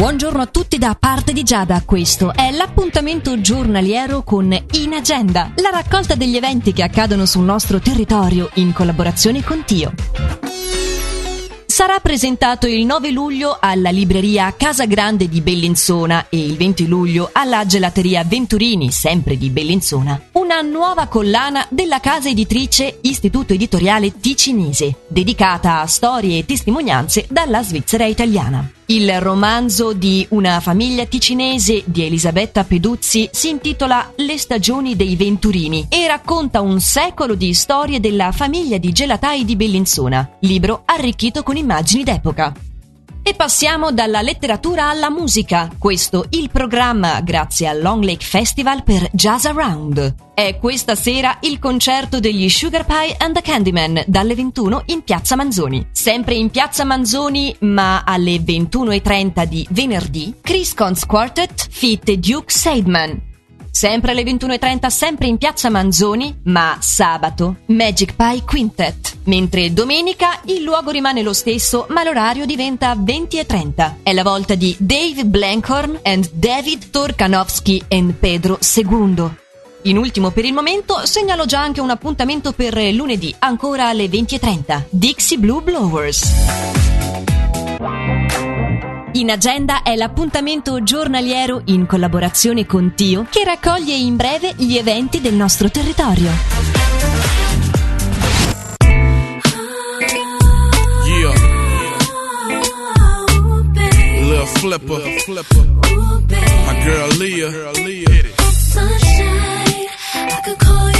Buongiorno a tutti da parte di Giada, questo è l'appuntamento giornaliero con In Agenda, la raccolta degli eventi che accadono sul nostro territorio in collaborazione con Tio. Sarà presentato il 9 luglio alla libreria Casa Grande di Bellinzona e il 20 luglio alla gelateria Venturini, sempre di Bellinzona, una nuova collana della casa editrice Istituto Editoriale Ticinese, dedicata a storie e testimonianze dalla Svizzera italiana. Il romanzo di una famiglia ticinese di Elisabetta Peduzzi si intitola Le stagioni dei Venturini e racconta un secolo di storie della famiglia di gelatai di Bellinzona, libro arricchito con immagini d'epoca. E passiamo dalla letteratura alla musica. Questo il programma grazie al Long Lake Festival per Jazz Around. È questa sera il concerto degli Sugar Pie and the Candyman dalle 21 in Piazza Manzoni. Sempre in Piazza Manzoni, ma alle 21.30 di venerdì, Chris Cons Quartet fit Duke Seidman. Sempre alle 21.30, sempre in piazza Manzoni, ma sabato Magic Pie Quintet. Mentre domenica il luogo rimane lo stesso, ma l'orario diventa 20.30. È la volta di Dave Blankhorn and David Torkanovsky and Pedro II. In ultimo per il momento segnalo già anche un appuntamento per lunedì, ancora alle 20.30. Dixie Blue Blowers. In agenda è l'appuntamento giornaliero in collaborazione con Tio che raccoglie in breve gli eventi del nostro territorio. Yeah. Little flipper. My girl Leah. Sunshine, I could call you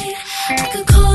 I could call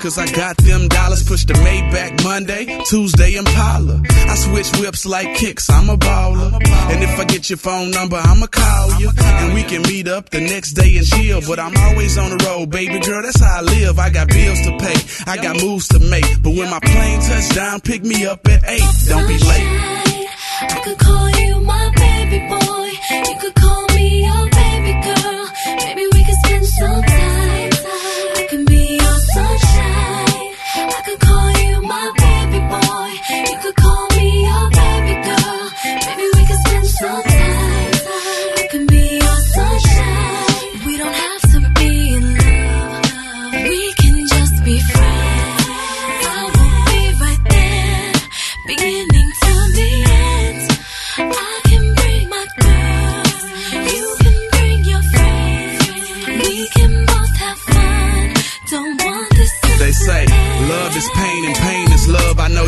cause I got them dollars. Push the Maybach Monday, Tuesday Impala. I switch whips like kicks, I'm a baller. And if I get your phone number, I'ma call you. And we can meet up the next day and chill. But I'm always on the road, baby girl, that's how I live. I got bills to pay, I got moves to make. But when my plane touch down, pick me up at 8. Don't be late. I could call you my baby boy. this pain and pain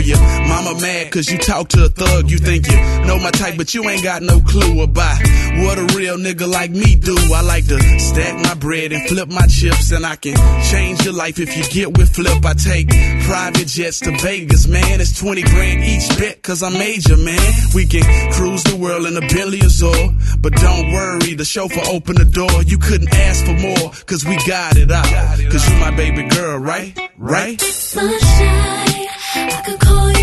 your mama mad cause you talk to a thug. You think you know my type, but you ain't got no clue about what a real nigga like me do. I like to stack my bread and flip my chips, and I can change your life if you get with flip. I take private jets to Vegas, man. It's 20 grand each bet cause I'm major, man. We can cruise the world in a Bentley Azure, but don't worry, the chauffeur opened the door. You couldn't ask for more cause we got it out. Cause you my baby girl, right? Right? Sunshine, I could call you